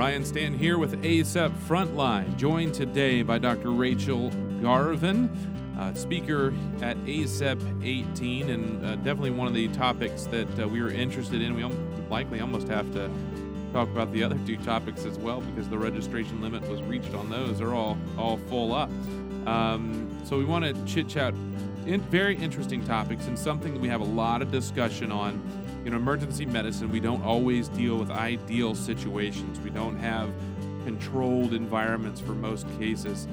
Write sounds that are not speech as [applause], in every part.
Ryan Stanton here with ACEP Frontline, joined today by Dr. Rachel Garvin, uh, speaker at ACEP 18, and uh, definitely one of the topics that uh, we were interested in. We likely almost have to talk about the other two topics as well because the registration limit was reached on those. They're all all full up. Um, so we want to chit chat in very interesting topics and something that we have a lot of discussion on. You know, emergency medicine, we don't always deal with ideal situations. We don't have controlled environments for most cases.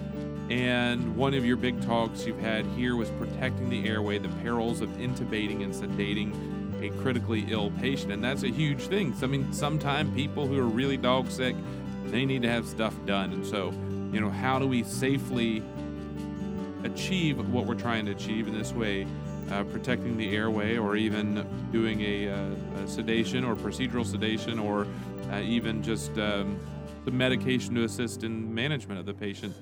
And one of your big talks you've had here was protecting the airway, the perils of intubating and sedating a critically ill patient. And that's a huge thing. I mean, sometimes people who are really dog sick, they need to have stuff done. And so, you know, how do we safely achieve what we're trying to achieve in this way, uh, protecting the airway, or even doing a, uh, a sedation or procedural sedation, or uh, even just um, the medication to assist in management of the patient.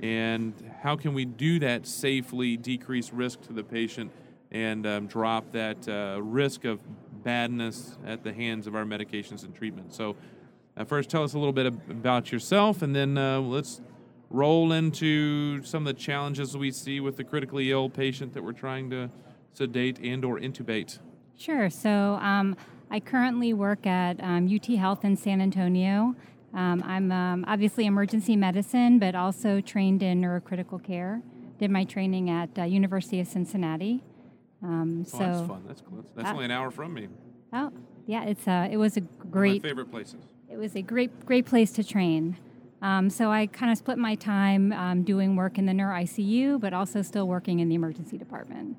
And how can we do that safely, decrease risk to the patient, and um, drop that uh, risk of badness at the hands of our medications and treatment? So, uh, first, tell us a little bit about yourself, and then let's roll into some of the challenges we see with the critically ill patient that we're trying to sedate and or intubate? Sure. So um, I currently work at um, UT Health in San Antonio. Um, I'm um, obviously emergency medicine, but also trained in neurocritical care. Did my training at uh, University of Cincinnati. Um, oh, so that's fun. That's cool. That's, that's uh, only an hour from me. Oh, yeah. It's uh, it was a great my favorite places. It was a great great place to train. Um, so I kind of split my time um, doing work in the neuro ICU, but also still working in the emergency department.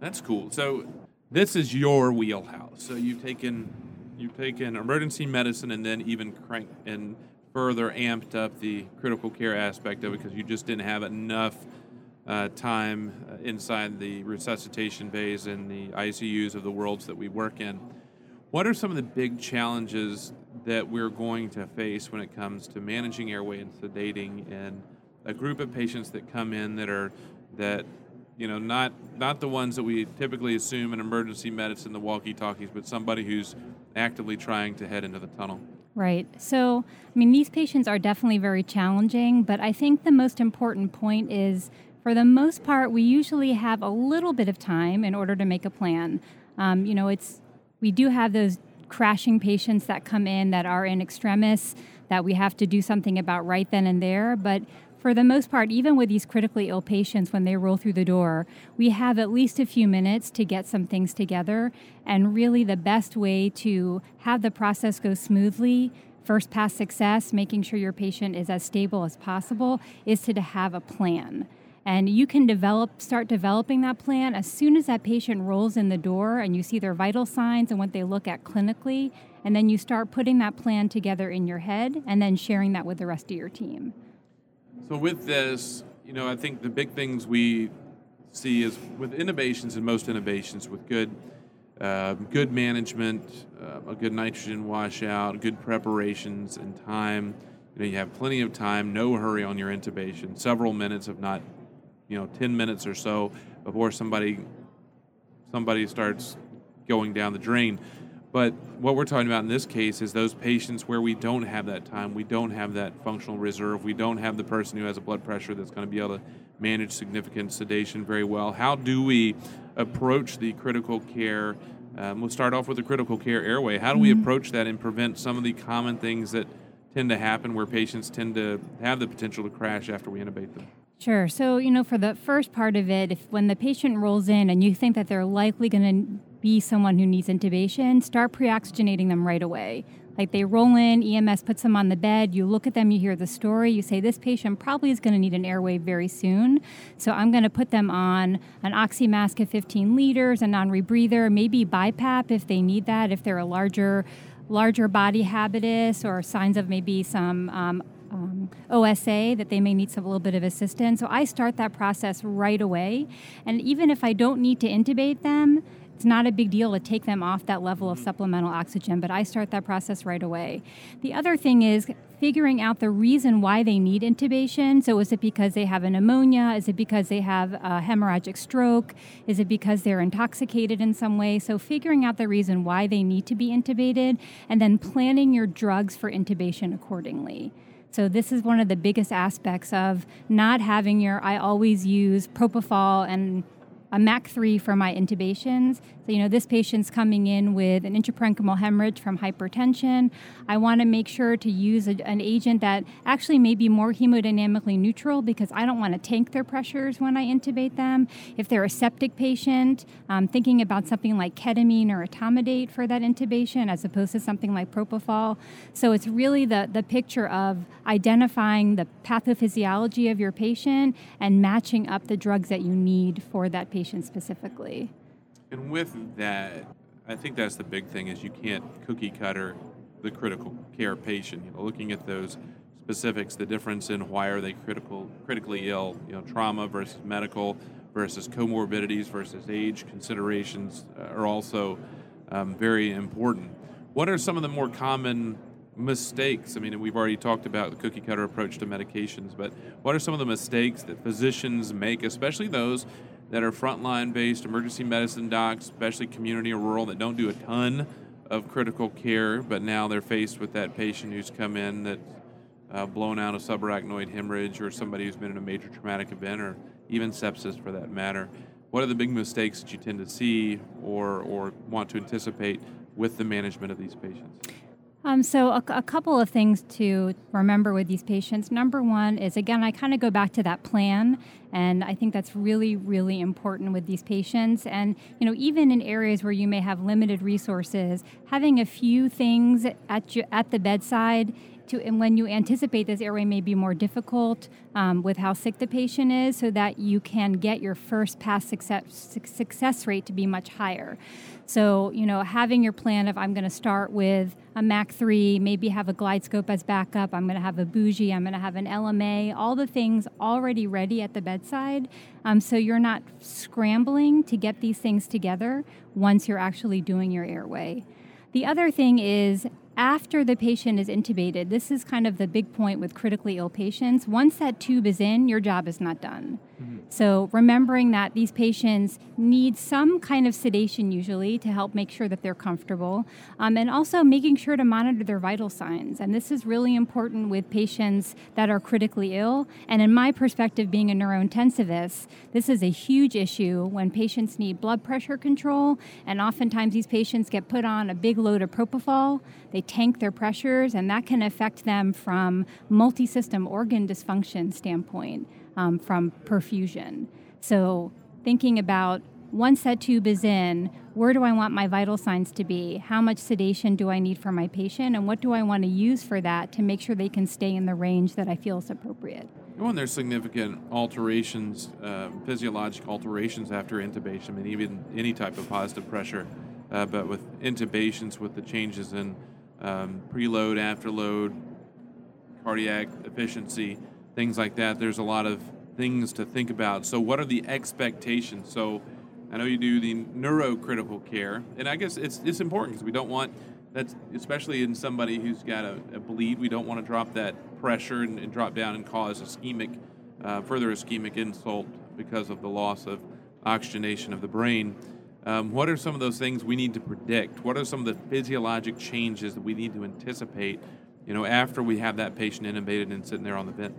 That's cool. So this is your wheelhouse. So you've taken you've taken emergency medicine and then even crank and further amped up the critical care aspect of it because you just didn't have enough uh, time uh, inside the resuscitation bays and the ICUs of the worlds that we work in. What are some of the big challenges that we're going to face when it comes to managing airway and sedating and a group of patients that come in that are that you know not not the ones that we typically assume in emergency medicine the walkie talkies but somebody who's actively trying to head into the tunnel right so i mean these patients are definitely very challenging but i think the most important point is for the most part we usually have a little bit of time in order to make a plan um, you know it's we do have those crashing patients that come in that are in extremis that we have to do something about right then and there. But for the most part, even with these critically ill patients, when they roll through the door, we have at least a few minutes to get some things together. And really, the best way to have the process go smoothly, first pass success, making sure your patient is as stable as possible, is to have a plan. And you can develop, start developing that plan as soon as that patient rolls in the door and you see their vital signs and what they look at clinically. And then you start putting that plan together in your head and then sharing that with the rest of your team. So, with this, you know, I think the big things we see is with intubations and most intubations with good. Uh, good management, uh, a good nitrogen washout, good preparations and time. You know, you have plenty of time, no hurry on your intubation, several minutes, if not you know 10 minutes or so before somebody somebody starts going down the drain but what we're talking about in this case is those patients where we don't have that time we don't have that functional reserve we don't have the person who has a blood pressure that's going to be able to manage significant sedation very well how do we approach the critical care um, we'll start off with the critical care airway how do we mm-hmm. approach that and prevent some of the common things that tend to happen where patients tend to have the potential to crash after we intubate them Sure. So, you know, for the first part of it, if when the patient rolls in and you think that they're likely going to be someone who needs intubation, start pre-oxygenating them right away. Like they roll in, EMS puts them on the bed, you look at them, you hear the story, you say, This patient probably is going to need an airway very soon. So I'm going to put them on an oxy mask of 15 liters, a non rebreather, maybe BiPAP if they need that, if they're a larger larger body habitus or signs of maybe some um, um, OSA that they may need some a little bit of assistance. So I start that process right away. And even if I don't need to intubate them, it's not a big deal to take them off that level of supplemental oxygen, but I start that process right away. The other thing is figuring out the reason why they need intubation. So, is it because they have a pneumonia? Is it because they have a hemorrhagic stroke? Is it because they're intoxicated in some way? So, figuring out the reason why they need to be intubated and then planning your drugs for intubation accordingly. So this is one of the biggest aspects of not having your I always use propofol and a MAC 3 for my intubations. So, you know, this patient's coming in with an intraparenchymal hemorrhage from hypertension. I want to make sure to use a, an agent that actually may be more hemodynamically neutral because I don't want to tank their pressures when I intubate them. If they're a septic patient, um, thinking about something like ketamine or etomidate for that intubation as opposed to something like propofol. So it's really the, the picture of identifying the pathophysiology of your patient and matching up the drugs that you need for that patient specifically. And with that, I think that's the big thing is you can't cookie cutter the critical care patient. You know, looking at those specifics, the difference in why are they critical, critically ill, you know, trauma versus medical versus comorbidities versus age considerations uh, are also um, very important. What are some of the more common mistakes? I mean, we've already talked about the cookie cutter approach to medications, but what are some of the mistakes that physicians make, especially those that are frontline based emergency medicine docs, especially community or rural, that don't do a ton of critical care, but now they're faced with that patient who's come in that's uh, blown out a subarachnoid hemorrhage or somebody who's been in a major traumatic event or even sepsis for that matter. What are the big mistakes that you tend to see or, or want to anticipate with the management of these patients? Um, so, a, a, couple of things to remember with these patients. Number one is again, I kind of go back to that plan, and I think that's really, really important with these patients. And you know, even in areas where you may have limited resources, having a few things at your, at the bedside to, and when you anticipate this airway may be more difficult um, with how sick the patient is, so that you can get your first pass success, success rate to be much higher. So, you know, having your plan of I'm going to start with a Mac 3, maybe have a GlideScope as backup, I'm going to have a bougie, I'm going to have an LMA, all the things already ready at the bedside. Um, so you're not scrambling to get these things together once you're actually doing your airway. The other thing is after the patient is intubated, this is kind of the big point with critically ill patients. Once that tube is in, your job is not done. Mm-hmm. So, remembering that these patients need some kind of sedation usually to help make sure that they're comfortable, um, and also making sure to monitor their vital signs. And this is really important with patients that are critically ill. And in my perspective, being a neurointensivist, this is a huge issue when patients need blood pressure control. And oftentimes, these patients get put on a big load of propofol, they tank their pressures, and that can affect them from multi system organ dysfunction standpoint um, from perfusion. So, thinking about once that tube is in, where do I want my vital signs to be? How much sedation do I need for my patient? And what do I want to use for that to make sure they can stay in the range that I feel is appropriate? When there's significant alterations, uh, physiologic alterations after intubation, mean, even any type of positive pressure, uh, but with intubations, with the changes in um, preload, afterload, cardiac efficiency, things like that. There's a lot of things to think about. So, what are the expectations? So, I know you do the neurocritical care, and I guess it's it's important because we don't want that, especially in somebody who's got a, a bleed. We don't want to drop that pressure and, and drop down and cause ischemic, uh, further ischemic insult because of the loss of oxygenation of the brain. Um, what are some of those things we need to predict? What are some of the physiologic changes that we need to anticipate? You know, after we have that patient intubated and sitting there on the vent.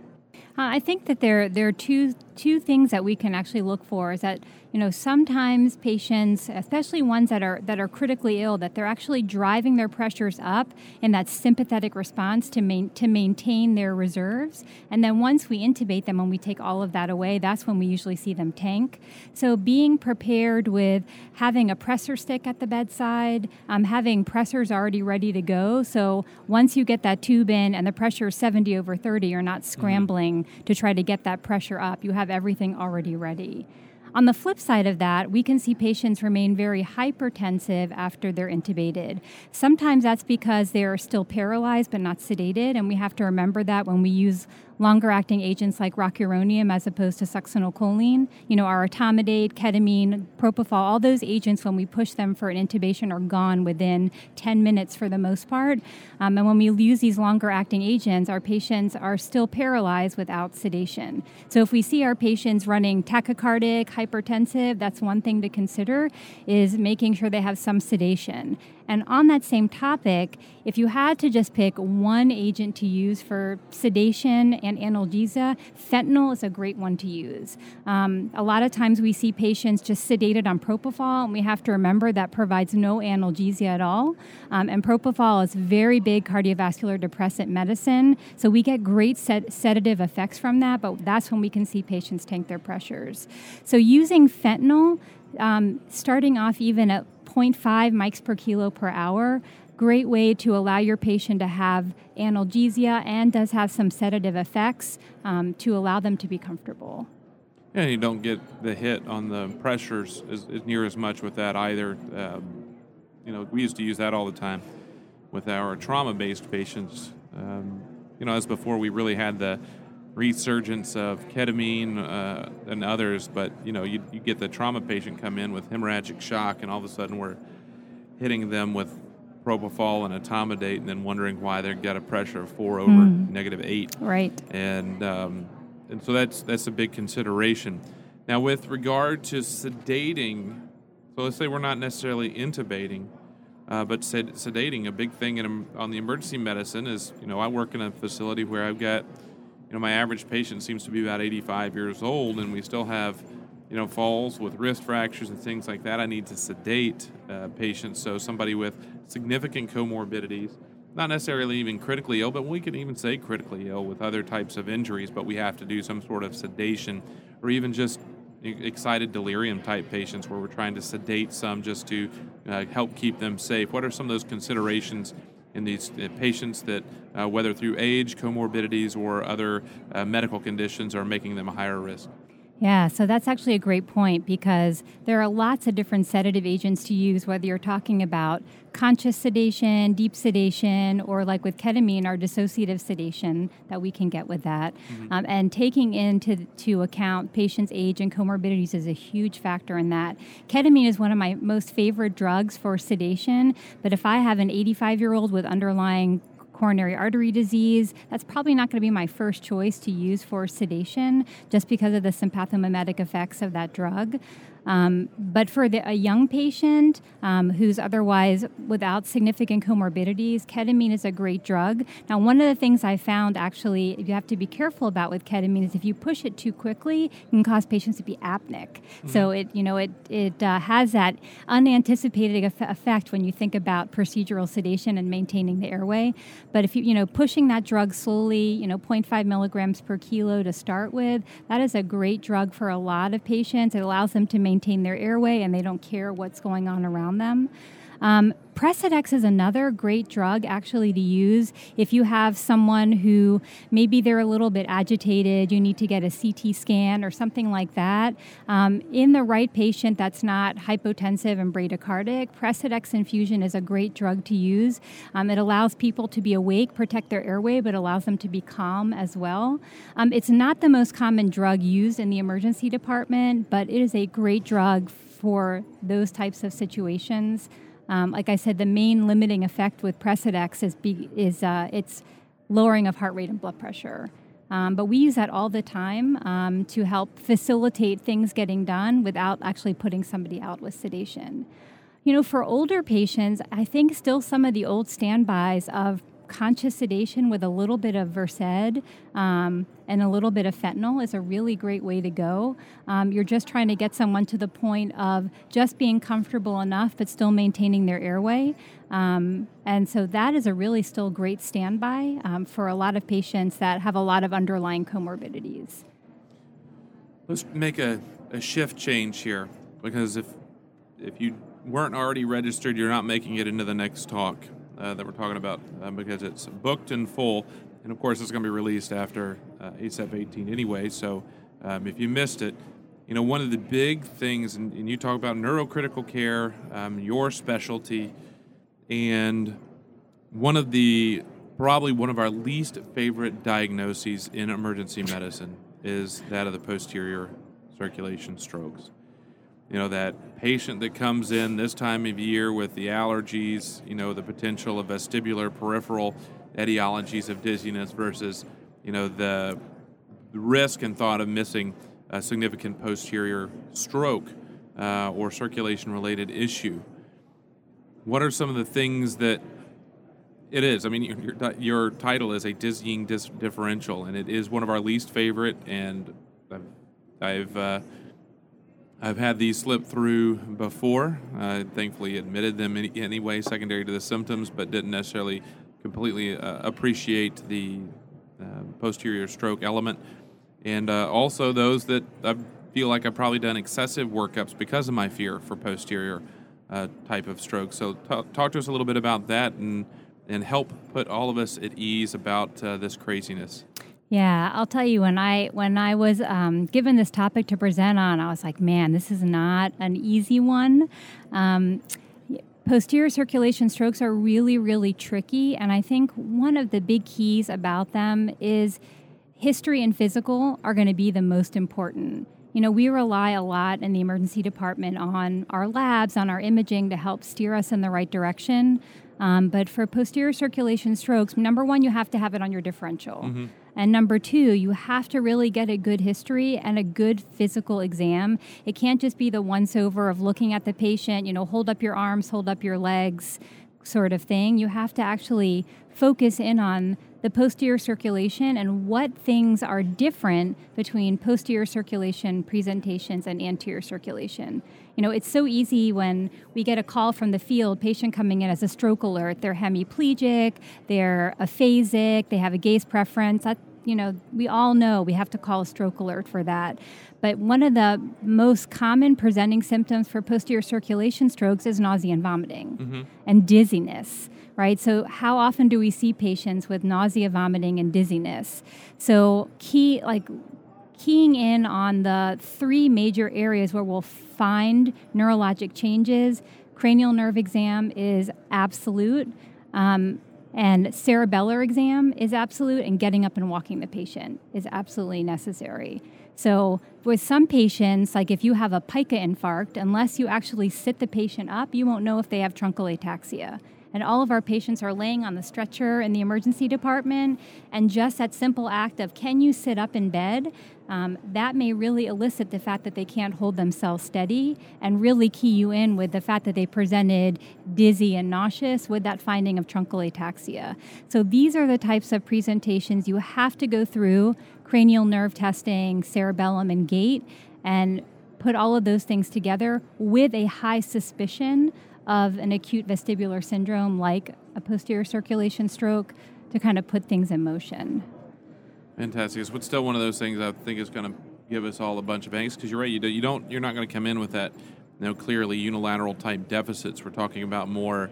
Uh, I think that there there are two two things that we can actually look for is that you know sometimes patients especially ones that are that are critically ill that they're actually driving their pressures up in that sympathetic response to main, to maintain their reserves and then once we intubate them and we take all of that away that's when we usually see them tank so being prepared with having a pressor stick at the bedside um, having pressors already ready to go so once you get that tube in and the pressure is 70 over 30 you're not mm-hmm. scrambling mm-hmm. To try to get that pressure up you have everything already ready. On the flip side of that, we can see patients remain very hypertensive after they're intubated. Sometimes that's because they are still paralyzed but not sedated, and we have to remember that when we use longer acting agents like rocuronium as opposed to succinylcholine. You know, our etomidate, ketamine, propofol, all those agents, when we push them for an intubation, are gone within 10 minutes for the most part. Um, and when we use these longer acting agents, our patients are still paralyzed without sedation. So if we see our patients running tachycardic, hypertensive, that's one thing to consider is making sure they have some sedation. And on that same topic, if you had to just pick one agent to use for sedation and analgesia, fentanyl is a great one to use. Um, a lot of times we see patients just sedated on propofol, and we have to remember that provides no analgesia at all. Um, and propofol is very big cardiovascular depressant medicine, so we get great sed- sedative effects from that, but that's when we can see patients tank their pressures. So using fentanyl, um, starting off even at 0.5 mics per kilo per hour. Great way to allow your patient to have analgesia and does have some sedative effects um, to allow them to be comfortable. Yeah, you don't get the hit on the pressures as, as near as much with that either. Um, you know, we used to use that all the time with our trauma-based patients. Um, you know, as before we really had the resurgence of ketamine uh, and others, but you know, you, you get the trauma patient come in with hemorrhagic shock, and all of a sudden we're hitting them with propofol and etomidate, and then wondering why they've got a pressure of four over mm. negative eight. Right. And um, and so that's that's a big consideration. Now, with regard to sedating, so let's say we're not necessarily intubating, uh, but sed- sedating, a big thing in, on the emergency medicine is, you know, I work in a facility where I've got you know, my average patient seems to be about 85 years old, and we still have, you know, falls with wrist fractures and things like that. I need to sedate uh, patients. So somebody with significant comorbidities, not necessarily even critically ill, but we can even say critically ill with other types of injuries, but we have to do some sort of sedation or even just excited delirium type patients where we're trying to sedate some just to uh, help keep them safe. What are some of those considerations in these patients that, uh, whether through age, comorbidities, or other uh, medical conditions, are making them a higher risk. Yeah, so that's actually a great point because there are lots of different sedative agents to use, whether you're talking about conscious sedation, deep sedation, or like with ketamine, our dissociative sedation that we can get with that. Mm-hmm. Um, and taking into to account patients' age and comorbidities is a huge factor in that. Ketamine is one of my most favorite drugs for sedation, but if I have an 85 year old with underlying coronary artery disease, that's probably not going to be my first choice to use for sedation just because of the sympathomimetic effects of that drug. Um, but for the, a young patient um, who's otherwise without significant comorbidities, ketamine is a great drug. Now, one of the things I found actually you have to be careful about with ketamine is if you push it too quickly, it can cause patients to be apneic. Mm-hmm. So it you know it it uh, has that unanticipated effect when you think about procedural sedation and maintaining the airway. But if you you know pushing that drug slowly, you know 0.5 milligrams per kilo to start with, that is a great drug for a lot of patients. It allows them to maintain maintain their airway and they don't care what's going on around them. Um, Precedex is another great drug actually to use if you have someone who maybe they're a little bit agitated, you need to get a CT scan or something like that. Um, in the right patient that's not hypotensive and bradycardic, Precedex infusion is a great drug to use. Um, it allows people to be awake, protect their airway, but allows them to be calm as well. Um, it's not the most common drug used in the emergency department, but it is a great drug for those types of situations. Um, like I said, the main limiting effect with Precedex is, be, is uh, its lowering of heart rate and blood pressure. Um, but we use that all the time um, to help facilitate things getting done without actually putting somebody out with sedation. You know, for older patients, I think still some of the old standbys of conscious sedation with a little bit of Versed um, and a little bit of fentanyl is a really great way to go. Um, you're just trying to get someone to the point of just being comfortable enough but still maintaining their airway. Um, and so that is a really still great standby um, for a lot of patients that have a lot of underlying comorbidities. Let's make a, a shift change here because if if you weren't already registered, you're not making it into the next talk uh, that we're talking about uh, because it's booked in full. And of course, it's going to be released after uh, ACEP 18 anyway. So um, if you missed it, you know, one of the big things, and, and you talk about neurocritical care, um, your specialty, and one of the probably one of our least favorite diagnoses in emergency medicine is that of the posterior circulation strokes. You know, that patient that comes in this time of year with the allergies, you know, the potential of vestibular peripheral etiologies of dizziness versus, you know, the risk and thought of missing a significant posterior stroke uh, or circulation related issue. What are some of the things that it is? I mean, your, your title is a dizzying dis- differential, and it is one of our least favorite. And I've I've, uh, I've had these slip through before. I thankfully admitted them any, anyway, secondary to the symptoms, but didn't necessarily completely uh, appreciate the uh, posterior stroke element. And uh, also those that I feel like I've probably done excessive workups because of my fear for posterior uh, type of stroke. So t- talk to us a little bit about that and and help put all of us at ease about uh, this craziness. Yeah, I'll tell you when I when I was um, given this topic to present on, I was like, man, this is not an easy one. Um, posterior circulation strokes are really really tricky, and I think one of the big keys about them is history and physical are going to be the most important. You know, we rely a lot in the emergency department on our labs, on our imaging to help steer us in the right direction. Um, but for posterior circulation strokes, number one, you have to have it on your differential. Mm-hmm. And number two, you have to really get a good history and a good physical exam. It can't just be the once over of looking at the patient, you know, hold up your arms, hold up your legs sort of thing. You have to actually focus in on the posterior circulation and what things are different between posterior circulation presentations and anterior circulation. You know, it's so easy when we get a call from the field, patient coming in as a stroke alert, they're hemiplegic, they're aphasic, they have a gaze preference. That, you know, we all know we have to call a stroke alert for that. But one of the most common presenting symptoms for posterior circulation strokes is nausea and vomiting mm-hmm. and dizziness right? So, how often do we see patients with nausea, vomiting, and dizziness? So, key, like, keying in on the three major areas where we'll find neurologic changes cranial nerve exam is absolute. Um, and cerebellar exam is absolute, and getting up and walking the patient is absolutely necessary. So, with some patients, like if you have a PICA infarct, unless you actually sit the patient up, you won't know if they have truncal ataxia and all of our patients are laying on the stretcher in the emergency department. And just that simple act of, can you sit up in bed? Um, that may really elicit the fact that they can't hold themselves steady and really key you in with the fact that they presented dizzy and nauseous with that finding of truncal ataxia. So these are the types of presentations you have to go through cranial nerve testing, cerebellum, and gait, and put all of those things together with a high suspicion of an acute vestibular syndrome like a posterior circulation stroke to kind of put things in motion. Fantastic. It's still one of those things I think is going to give us all a bunch of angst because you're right. You, do, you don't. You're not going to come in with that, you know, clearly unilateral type deficits. We're talking about more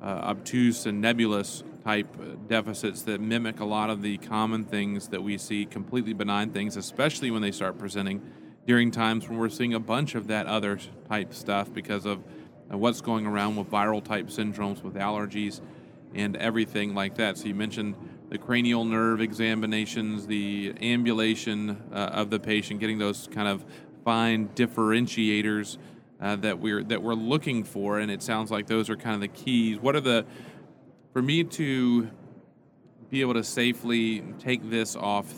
uh, obtuse and nebulous type deficits that mimic a lot of the common things that we see, completely benign things, especially when they start presenting during times when we're seeing a bunch of that other type stuff because of uh, what's going around with viral type syndromes, with allergies, and everything like that. So you mentioned the cranial nerve examinations, the ambulation uh, of the patient, getting those kind of fine differentiators uh, that we're that we're looking for, and it sounds like those are kind of the keys. What are the for me to be able to safely take this off,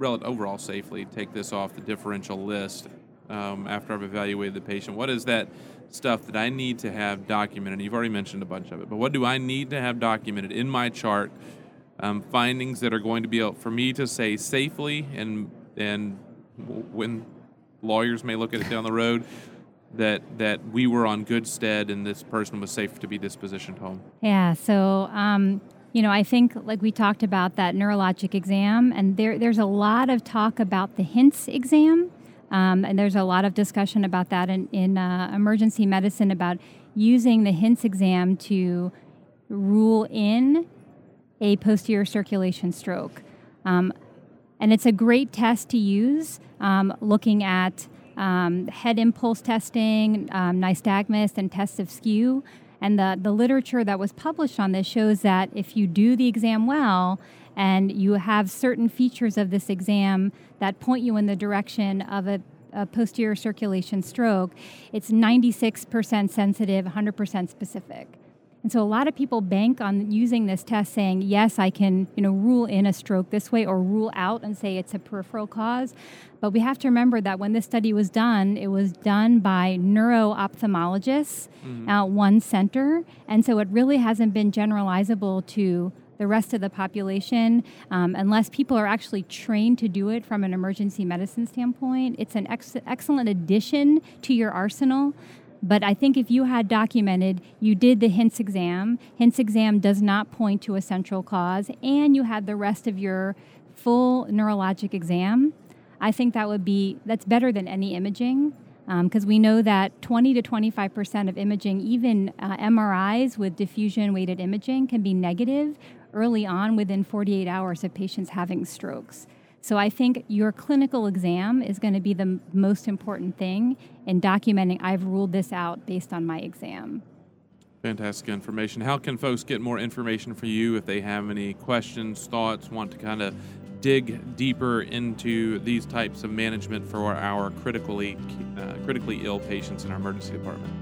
overall safely take this off the differential list um, after I've evaluated the patient? What is that? stuff that I need to have documented. You've already mentioned a bunch of it, but what do I need to have documented in my chart? Um, findings that are going to be able for me to say safely and and when lawyers may look at it down the road that that we were on good stead and this person was safe to be dispositioned home. Yeah. So. Um, you know, I think like we talked about that neurologic exam, and there, there's a lot of talk about the HINTS exam, um, and there's a lot of discussion about that in, in uh, emergency medicine about using the HINTS exam to rule in a posterior circulation stroke. Um, and it's a great test to use um, looking at um, head impulse testing, um, nystagmus, and tests of skew. And the, the literature that was published on this shows that if you do the exam well and you have certain features of this exam that point you in the direction of a, a posterior circulation stroke, it's 96% sensitive, 100% specific. And so a lot of people bank on using this test saying, yes, I can, you know, rule in a stroke this way or rule out and say it's a peripheral cause. But we have to remember that when this study was done, it was done by neuro ophthalmologists mm-hmm. at one center. And so it really hasn't been generalizable to the rest of the population um, unless people are actually trained to do it from an emergency medicine standpoint. It's an ex- excellent addition to your arsenal. But I think if you had documented you did the HINTS exam, HINTS exam does not point to a central cause, and you had the rest of your full neurologic exam, I think that would be that's better than any imaging because um, we know that 20 to 25 percent of imaging, even uh, MRIs with diffusion weighted imaging, can be negative early on within 48 hours of patients having strokes. So I think your clinical exam is going to be the most important thing in documenting I've ruled this out based on my exam. Fantastic information. How can folks get more information for you if they have any questions, thoughts, want to kind of dig deeper into these types of management for our critically uh, critically ill patients in our emergency department?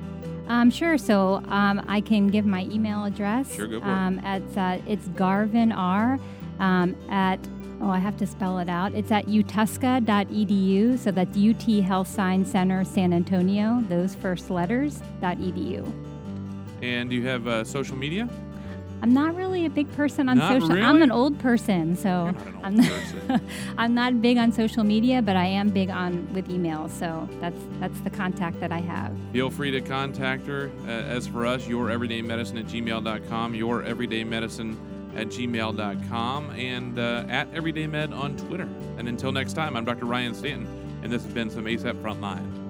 Um, sure. So um, I can give my email address. Sure, go for um, it. At, uh, it's Garvin R um, at oh, I have to spell it out. It's at uthscsa.edu. So that's UT Health Science Center San Antonio, those first letters, .edu. And do you have uh, social media? I'm not really a big person on not social. Really? I'm an old person, so old I'm not, person. [laughs] I'm not big on social media, but I am big on with email. So that's that's the contact that I have. Feel free to contact her. Uh, as for us, your everyday medicine at gmail.com. Your everyday medicine at gmail.com and uh, at EverydayMed on Twitter. And until next time, I'm Dr. Ryan Stanton, and this has been some ACEP Frontline.